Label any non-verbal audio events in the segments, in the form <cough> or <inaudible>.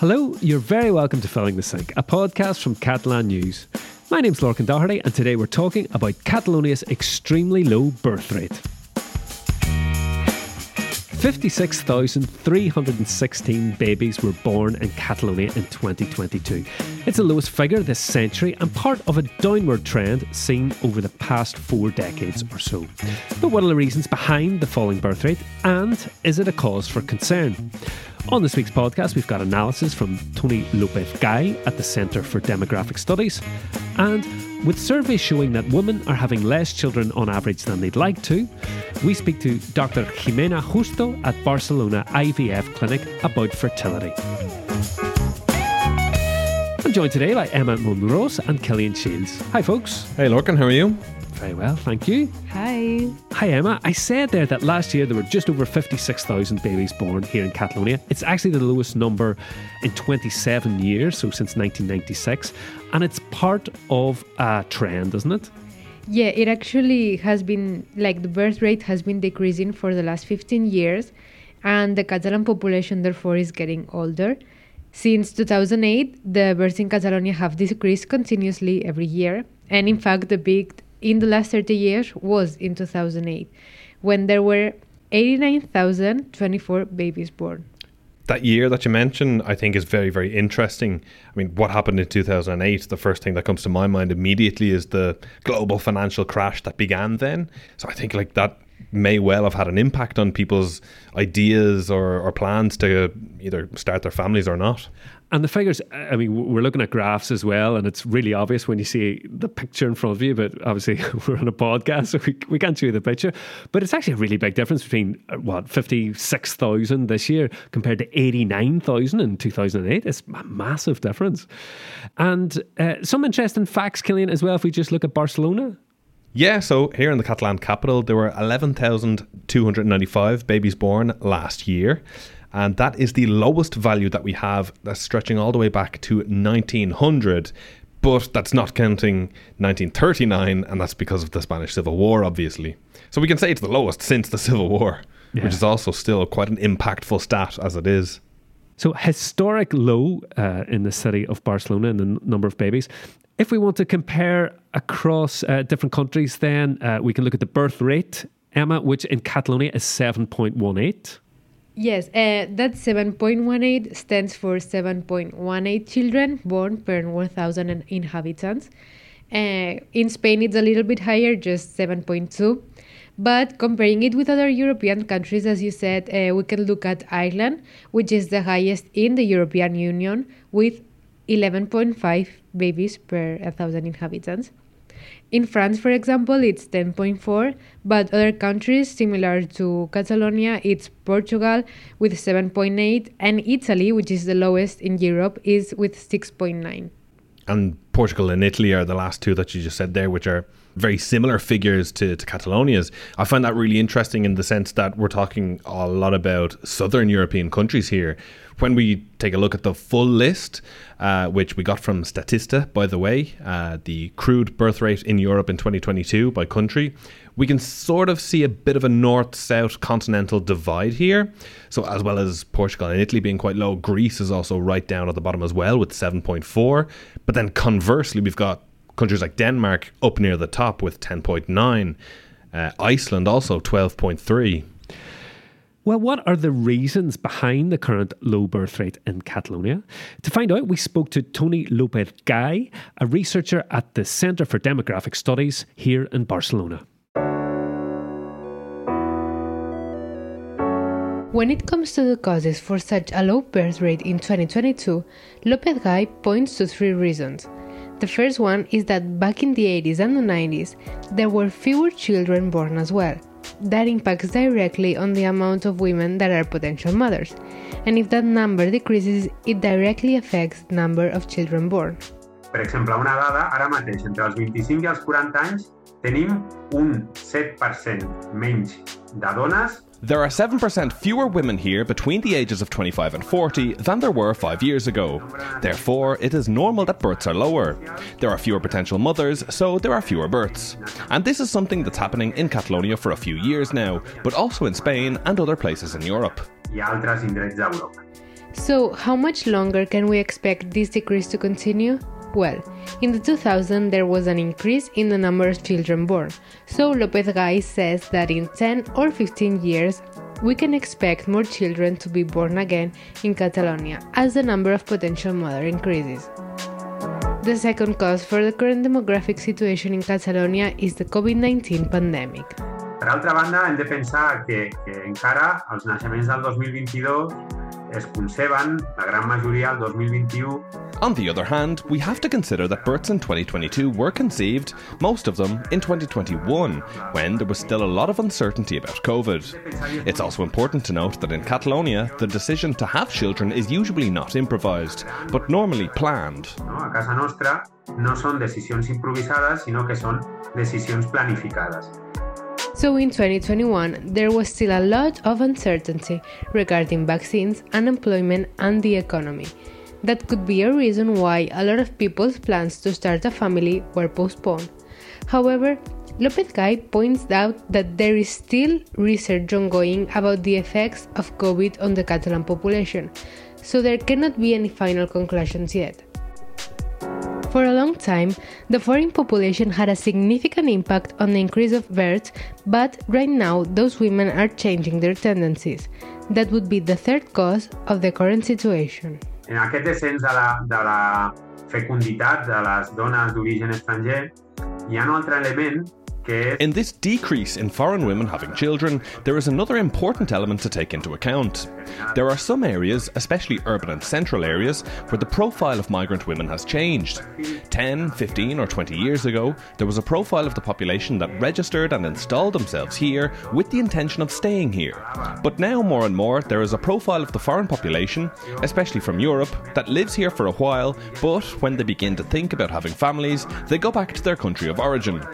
Hello, you're very welcome to Filling the Sink, a podcast from Catalan News. My name's Lorcan Doherty, and today we're talking about Catalonia's extremely low birth rate. 56,316 babies were born in Catalonia in 2022. It's the lowest figure this century and part of a downward trend seen over the past four decades or so. But what are the reasons behind the falling birth rate and is it a cause for concern? On this week's podcast, we've got analysis from Tony Lopez Gay at the Centre for Demographic Studies and with surveys showing that women are having less children on average than they'd like to, we speak to Dr. Ximena Justo at Barcelona IVF Clinic about fertility. I'm joined today by Emma Monrós and Cillian Shields. Hi, folks. Hey, Lorcan, how are you? Very well, thank you. Hi. Hi, Emma. I said there that last year there were just over 56,000 babies born here in Catalonia. It's actually the lowest number in 27 years, so since 1996. And it's part of a trend, isn't it? Yeah, it actually has been like the birth rate has been decreasing for the last 15 years, and the Catalan population therefore is getting older. Since 2008, the births in Catalonia have decreased continuously every year, and in fact, the peak in the last 30 years was in 2008, when there were 89,024 babies born. That year that you mentioned, I think, is very, very interesting. I mean, what happened in 2008? The first thing that comes to my mind immediately is the global financial crash that began then. So I think, like, that may well have had an impact on people's ideas or, or plans to either start their families or not. And the figures, I mean, we're looking at graphs as well, and it's really obvious when you see the picture in front of you. But obviously, <laughs> we're on a podcast, so we, we can't show you the picture. But it's actually a really big difference between, uh, what, 56,000 this year compared to 89,000 in 2008. It's a massive difference. And uh, some interesting facts, Cillian, as well, if we just look at Barcelona. Yeah, so here in the Catalan capital, there were 11,295 babies born last year and that is the lowest value that we have that's stretching all the way back to 1900 but that's not counting 1939 and that's because of the Spanish Civil War obviously. So we can say it's the lowest since the Civil War yeah. which is also still quite an impactful stat as it is. So historic low uh, in the city of Barcelona in the number of babies. If we want to compare across uh, different countries then uh, we can look at the birth rate Emma which in Catalonia is 7.18 Yes, uh, that 7.18 stands for 7.18 children born per 1,000 inhabitants. Uh, in Spain, it's a little bit higher, just 7.2. But comparing it with other European countries, as you said, uh, we can look at Ireland, which is the highest in the European Union, with 11.5 babies per 1,000 inhabitants. In France, for example, it's 10.4, but other countries similar to Catalonia, it's Portugal with 7.8, and Italy, which is the lowest in Europe, is with 6.9. And Portugal and Italy are the last two that you just said there, which are very similar figures to, to Catalonia's. I find that really interesting in the sense that we're talking a lot about southern European countries here. When we take a look at the full list, uh, which we got from Statista, by the way, uh, the crude birth rate in Europe in 2022 by country, we can sort of see a bit of a north south continental divide here. So, as well as Portugal and Italy being quite low, Greece is also right down at the bottom as well with 7.4. But then conversely, we've got countries like Denmark up near the top with 10.9, uh, Iceland also 12.3. Well, what are the reasons behind the current low birth rate in Catalonia? To find out, we spoke to Tony Lopez Gay, a researcher at the Centre for Demographic Studies here in Barcelona. When it comes to the causes for such a low birth rate in 2022, Lopez Gay points to three reasons. The first one is that back in the 80s and the 90s, there were fewer children born as well that impacts directly on the amount of women that are potential mothers. And if that number decreases, it directly affects the number of children born. Per exemple, una dada, ara mateix, entre els 25 i els 40 anys, tenim un 7% menys de dones There are 7% fewer women here between the ages of 25 and 40 than there were five years ago. Therefore, it is normal that births are lower. There are fewer potential mothers, so there are fewer births. And this is something that's happening in Catalonia for a few years now, but also in Spain and other places in Europe. So, how much longer can we expect this decrease to continue? Well, in the 2000 there was an increase in the number of children born, so Lopez Gay says that in 10 or 15 years we can expect more children to be born again in Catalonia as the number of potential mothers increases. The second cause for the current demographic situation in Catalonia is the COVID-19 pandemic. Per altra banda, hem de pensar que, que encara els naixements del 2022 es conceben, la gran majoria, el 2021. On the other hand, we have to consider that births in 2022 were conceived, most of them in 2021, when there was still a lot of uncertainty about COVID. It's also important to note that in Catalonia, the decision to have children is usually not improvised, but normally planned. No? A casa nostra no són decisions improvisades, sinó que són decisions planificades. So in 2021, there was still a lot of uncertainty regarding vaccines, unemployment, and the economy. That could be a reason why a lot of people's plans to start a family were postponed. However, Lopez Gay points out that there is still research ongoing about the effects of COVID on the Catalan population, so there cannot be any final conclusions yet. For a long time, the foreign population had a significant impact on the increase of births, but right now those women are changing their tendencies. That would be the third cause of the current situation. En aquest descens de la, de la fecunditat de les dones d'origen estranger, hi ha un altre element In this decrease in foreign women having children, there is another important element to take into account. There are some areas, especially urban and central areas, where the profile of migrant women has changed. 10, 15, or 20 years ago, there was a profile of the population that registered and installed themselves here with the intention of staying here. But now, more and more, there is a profile of the foreign population, especially from Europe, that lives here for a while, but when they begin to think about having families, they go back to their country of origin.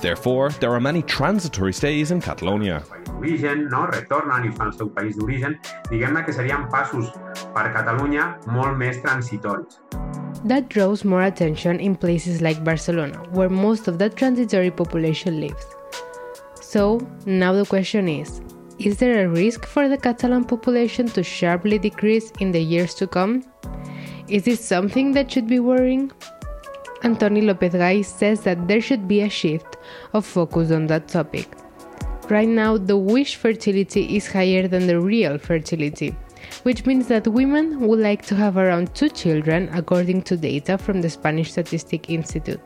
Therefore, there are many transitory stays in Catalonia. d'origen, no? retornen i fan el seu país d'origen, diguem-ne que serien passos per Catalunya molt més transitoris. That draws more attention in places like Barcelona, where most of the transitory population lives. So, now the question is Is there a risk for the Catalan population to sharply decrease in the years to come? Is this something that should be worrying? Antoni Lopez Gay says that there should be a shift of focus on that topic. Right now, the wish fertility is higher than the real fertility, which means that women would like to have around two children, according to data from the Spanish Statistic Institute.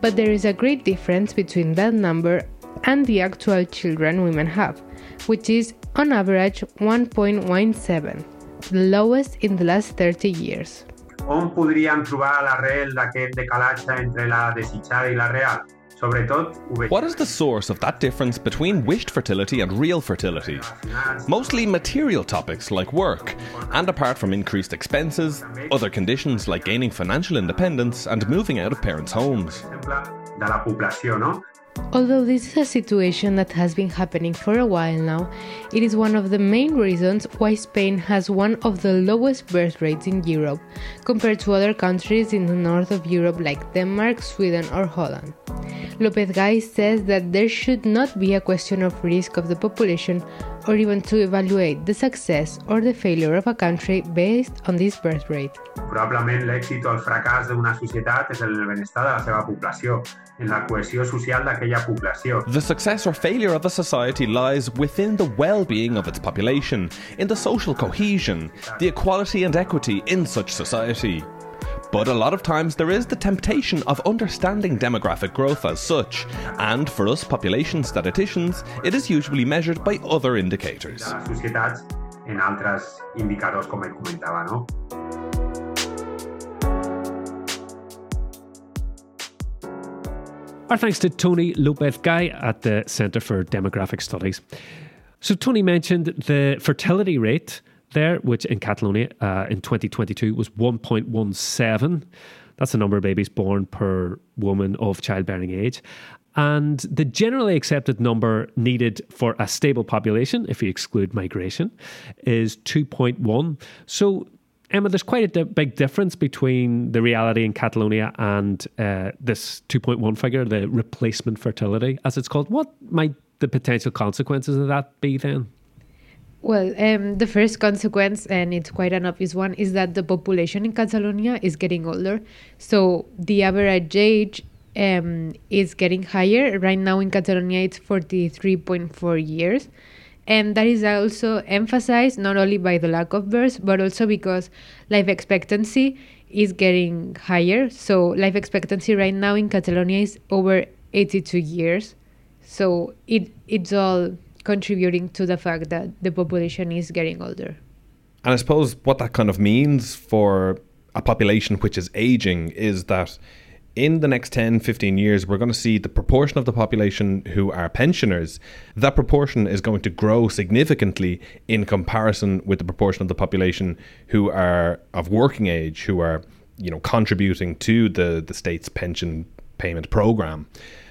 But there is a great difference between that number and the actual children women have, which is on average 1.17, the lowest in the last 30 years. On podríem trobar l'arrel d'aquest decalatge entre la desitjada i la real? Sobretot, What is the source of that difference between wished fertility and real fertility? Mostly material topics like work, and apart from increased expenses, other conditions like gaining financial independence and moving out of parents' homes. de la població, no? Although this is a situation that has been happening for a while now, it is one of the main reasons why Spain has one of the lowest birth rates in Europe compared to other countries in the north of Europe like Denmark, Sweden, or Holland. Lopez Gay says that there should not be a question of risk of the population or even to evaluate the success or the failure of a country based on this birth rate. Probablement l'èxit o el fracàs d'una societat és el benestar de la seva població, en la cohesió social d'aquella població. The success or failure of a society lies within the well being of its population, in the social cohesion, the equality and equity in such society. But a lot of times there is the temptation of understanding demographic growth as such, and for us population statisticians, it is usually measured by other indicators. en altres indicadors, com comentava, no? Our thanks to Tony Lopez Gay at the Centre for Demographic Studies. So, Tony mentioned the fertility rate there, which in Catalonia uh, in 2022 was 1.17. That's the number of babies born per woman of childbearing age. And the generally accepted number needed for a stable population, if you exclude migration, is 2.1. So, Emma, there's quite a di- big difference between the reality in Catalonia and uh, this 2.1 figure, the replacement fertility, as it's called. What might the potential consequences of that be then? Well, um, the first consequence, and it's quite an obvious one, is that the population in Catalonia is getting older. So the average age um, is getting higher. Right now in Catalonia, it's 43.4 years. And that is also emphasized not only by the lack of births, but also because life expectancy is getting higher. So life expectancy right now in Catalonia is over 82 years. So it it's all contributing to the fact that the population is getting older. And I suppose what that kind of means for a population which is aging is that in the next 10, 15 years, we're going to see the proportion of the population who are pensioners. That proportion is going to grow significantly in comparison with the proportion of the population who are of working age, who are, you know, contributing to the, the state's pension payment program.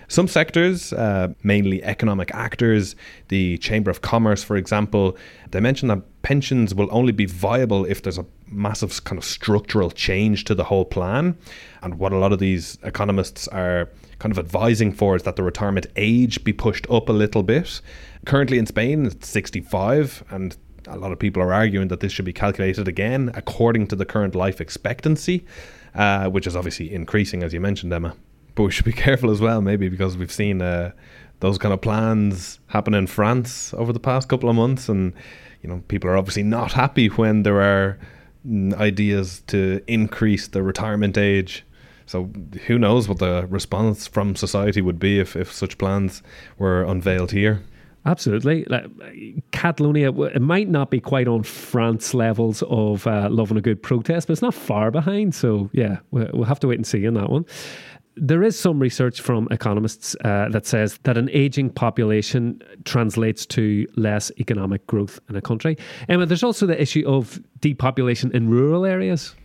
Some sectors, uh, mainly economic actors, the Chamber of Commerce, for example, they mention that pensions will only be viable if there's a massive kind of structural change to the whole plan. And what a lot of these economists are kind of advising for is that the retirement age be pushed up a little bit. Currently in Spain, it's 65, and a lot of people are arguing that this should be calculated again according to the current life expectancy, uh, which is obviously increasing, as you mentioned, Emma. But we should be <laughs> careful as well, maybe because we've seen uh, those kind of plans happen in France over the past couple of months, and you know people are obviously not happy when there are ideas to increase the retirement age. So who knows what the response from society would be if, if such plans were unveiled here. Absolutely. Like, Catalonia, it might not be quite on France levels of uh, loving a good protest, but it's not far behind. So, yeah, we'll have to wait and see on that one there is some research from economists uh, that says that an aging population translates to less economic growth in a country. Emma, there's also the issue of depopulation in rural areas.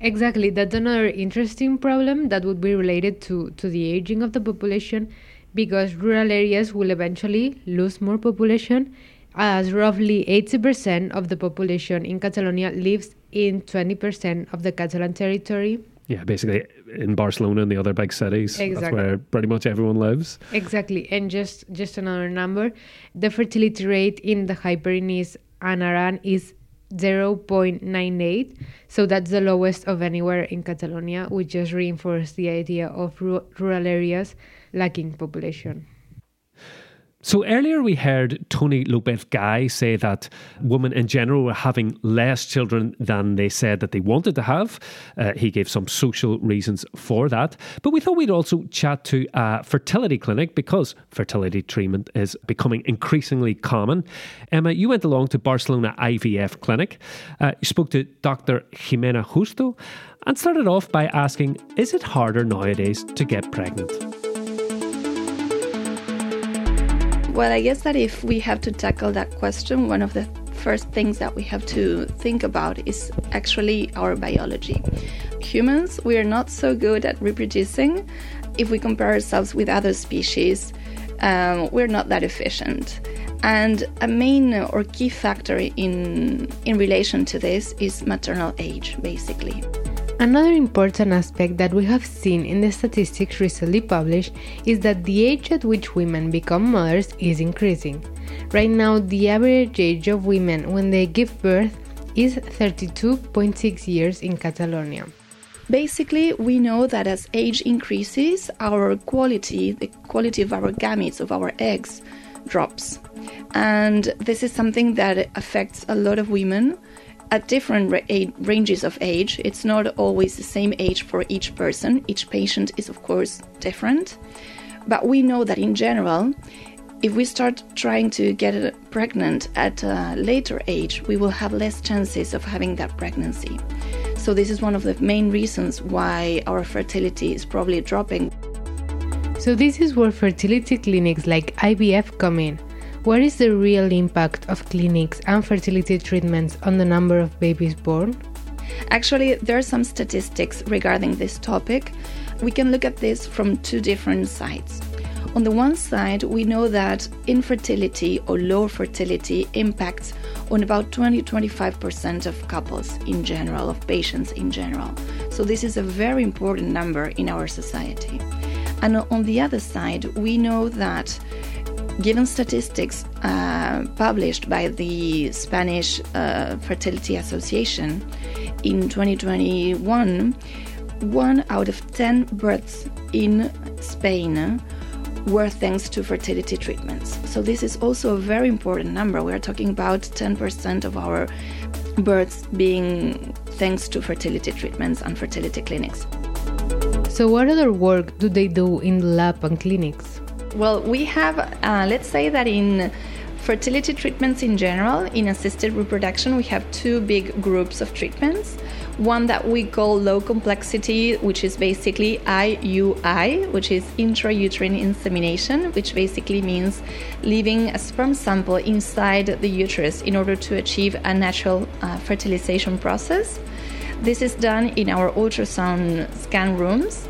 Exactly, that's another interesting problem that would be related to, to the aging of the population because rural areas will eventually lose more population as roughly 80% of the population in Catalonia lives in 20% of the Catalan territory yeah, basically in Barcelona and the other big cities. Exactly. That's where pretty much everyone lives. Exactly. And just just another number, the fertility rate in the Pyrenees and is 0.98. So that's the lowest of anywhere in Catalonia, which just reinforces the idea of rural areas lacking population. So earlier we heard Tony Lopez Gay say that women in general were having less children than they said that they wanted to have. Uh, he gave some social reasons for that. But we thought we'd also chat to a fertility clinic because fertility treatment is becoming increasingly common. Emma, you went along to Barcelona IVF Clinic. Uh, you spoke to Dr. Ximena Justo and started off by asking, is it harder nowadays to get pregnant? Well, I guess that if we have to tackle that question, one of the first things that we have to think about is actually our biology. Humans, we are not so good at reproducing. If we compare ourselves with other species, um, we're not that efficient. And a main or key factor in, in relation to this is maternal age, basically. Another important aspect that we have seen in the statistics recently published is that the age at which women become mothers is increasing. Right now, the average age of women when they give birth is 32.6 years in Catalonia. Basically, we know that as age increases, our quality, the quality of our gametes, of our eggs, drops. And this is something that affects a lot of women at different ranges of age. It's not always the same age for each person. Each patient is, of course, different. But we know that in general, if we start trying to get pregnant at a later age, we will have less chances of having that pregnancy. So, this is one of the main reasons why our fertility is probably dropping. So, this is where fertility clinics like IVF come in. What is the real impact of clinics and fertility treatments on the number of babies born? Actually, there are some statistics regarding this topic. We can look at this from two different sides. On the one side, we know that infertility or low fertility impacts on about 20 25% of couples in general, of patients in general. So, this is a very important number in our society. And on the other side, we know that given statistics uh, published by the Spanish uh, Fertility Association in 2021, one out of 10 births in Spain were thanks to fertility treatments. So, this is also a very important number. We're talking about 10% of our births being thanks to fertility treatments and fertility clinics. So, what other work do they do in the lab and clinics? Well, we have, uh, let's say that in fertility treatments in general, in assisted reproduction, we have two big groups of treatments. One that we call low complexity, which is basically IUI, which is intrauterine insemination, which basically means leaving a sperm sample inside the uterus in order to achieve a natural uh, fertilization process. This is done in our ultrasound scan rooms.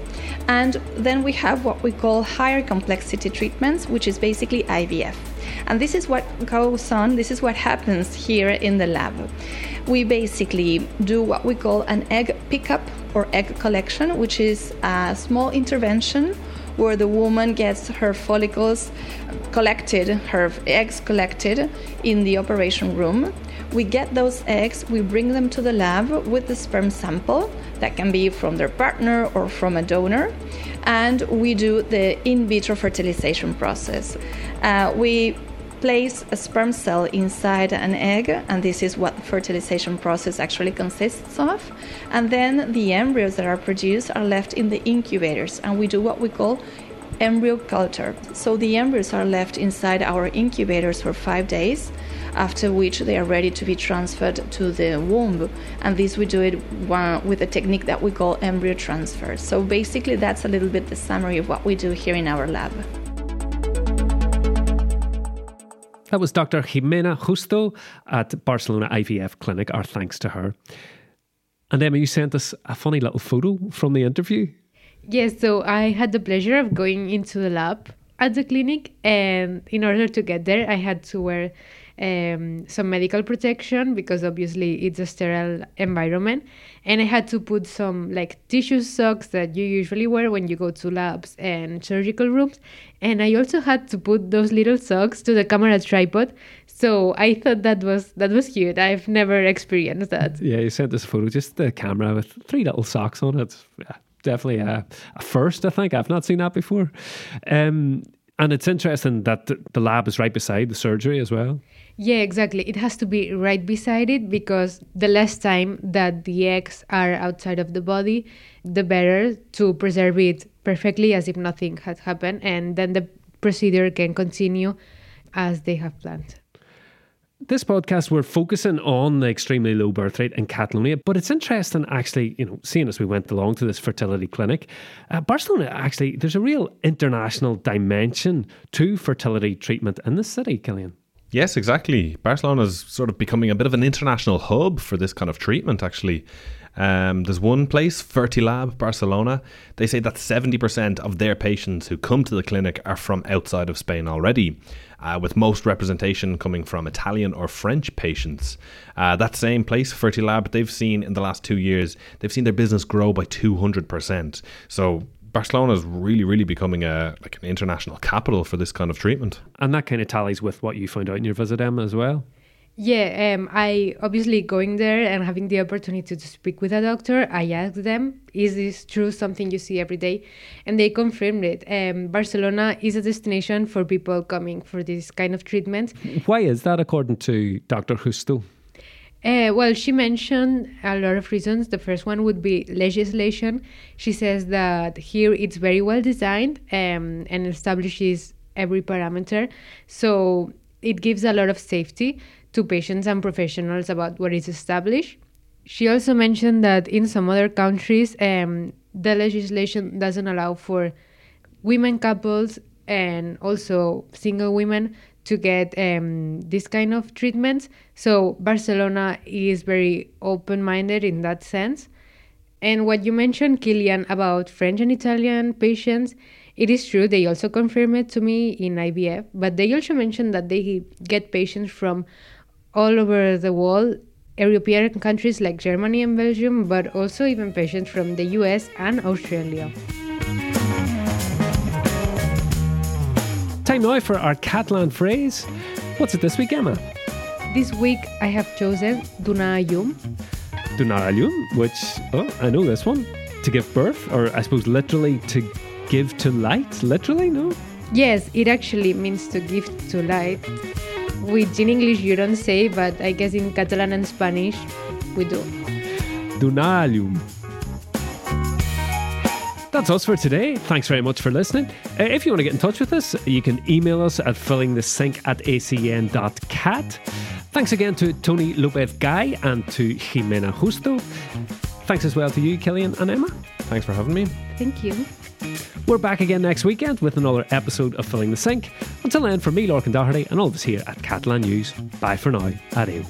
And then we have what we call higher complexity treatments, which is basically IVF. And this is what goes on, this is what happens here in the lab. We basically do what we call an egg pickup or egg collection, which is a small intervention where the woman gets her follicles collected, her eggs collected in the operation room. We get those eggs, we bring them to the lab with the sperm sample that can be from their partner or from a donor, and we do the in vitro fertilization process. Uh, we place a sperm cell inside an egg and this is what fertilization process actually consists of and then the embryos that are produced are left in the incubators and we do what we call embryo culture so the embryos are left inside our incubators for 5 days after which they are ready to be transferred to the womb and this we do it with a technique that we call embryo transfer so basically that's a little bit the summary of what we do here in our lab That was Dr. Ximena Justo at Barcelona IVF Clinic. Our thanks to her. And Emma, you sent us a funny little photo from the interview. Yes, so I had the pleasure of going into the lab at the clinic, and in order to get there, I had to wear um, some medical protection because obviously it's a sterile environment. And I had to put some like tissue socks that you usually wear when you go to labs and surgical rooms. And I also had to put those little socks to the camera tripod. So I thought that was that was cute. I've never experienced that. Yeah, you sent this photo, just the camera with three little socks on it. Yeah, definitely a, a first, I think. I've not seen that before. Um, and it's interesting that the lab is right beside the surgery as well. Yeah, exactly. It has to be right beside it because the less time that the eggs are outside of the body, the better to preserve it perfectly as if nothing had happened. And then the procedure can continue as they have planned. This podcast, we're focusing on the extremely low birth rate in Catalonia, but it's interesting actually, you know, seeing as we went along to this fertility clinic, uh, Barcelona actually, there's a real international dimension to fertility treatment in the city, Cillian. Yes, exactly. Barcelona is sort of becoming a bit of an international hub for this kind of treatment, actually. Um, there's one place, Fertilab Barcelona. They say that 70% of their patients who come to the clinic are from outside of Spain already, uh, with most representation coming from Italian or French patients. Uh, that same place, Fertilab, they've seen in the last two years, they've seen their business grow by 200%. So Barcelona is really, really becoming a like an international capital for this kind of treatment. And that kind of tallies with what you found out in your visit, Emma, as well. Yeah, um, I obviously going there and having the opportunity to speak with a doctor, I asked them, "Is this true? Something you see every day?" And they confirmed it. Um, Barcelona is a destination for people coming for this kind of treatment. Why is that, according to Dr. Justo? Uh, well, she mentioned a lot of reasons. The first one would be legislation. She says that here it's very well designed um, and establishes every parameter. So it gives a lot of safety to patients and professionals about what is established. She also mentioned that in some other countries, um, the legislation doesn't allow for women couples and also single women to get um, this kind of treatments. So Barcelona is very open-minded in that sense. And what you mentioned, Cillian, about French and Italian patients, it is true. They also confirmed it to me in IVF, but they also mentioned that they get patients from all over the world, European countries like Germany and Belgium, but also even patients from the US and Australia. Time now for our Catalan phrase. What's it this week, Emma? This week I have chosen Duna Yum. Donar a llum, which, oh, I know this one. To give birth, or I suppose literally to give to light. Literally, no? Yes, it actually means to give to light, which in English you don't say, but I guess in Catalan and Spanish we do. Donar a llum. That's us for today. Thanks very much for listening. Uh, if you want to get in touch with us, you can email us at fillingthesink at acn.cat. Thanks again to Tony Lopez Gay and to Ximena Justo. Thanks as well to you, Cillian and Emma. Thanks for having me. Thank you. We're back again next weekend with another episode of Filling the Sink. Until then, for me, Lorcan Doherty, and all of us here at Catalan News, bye for now. Adieu.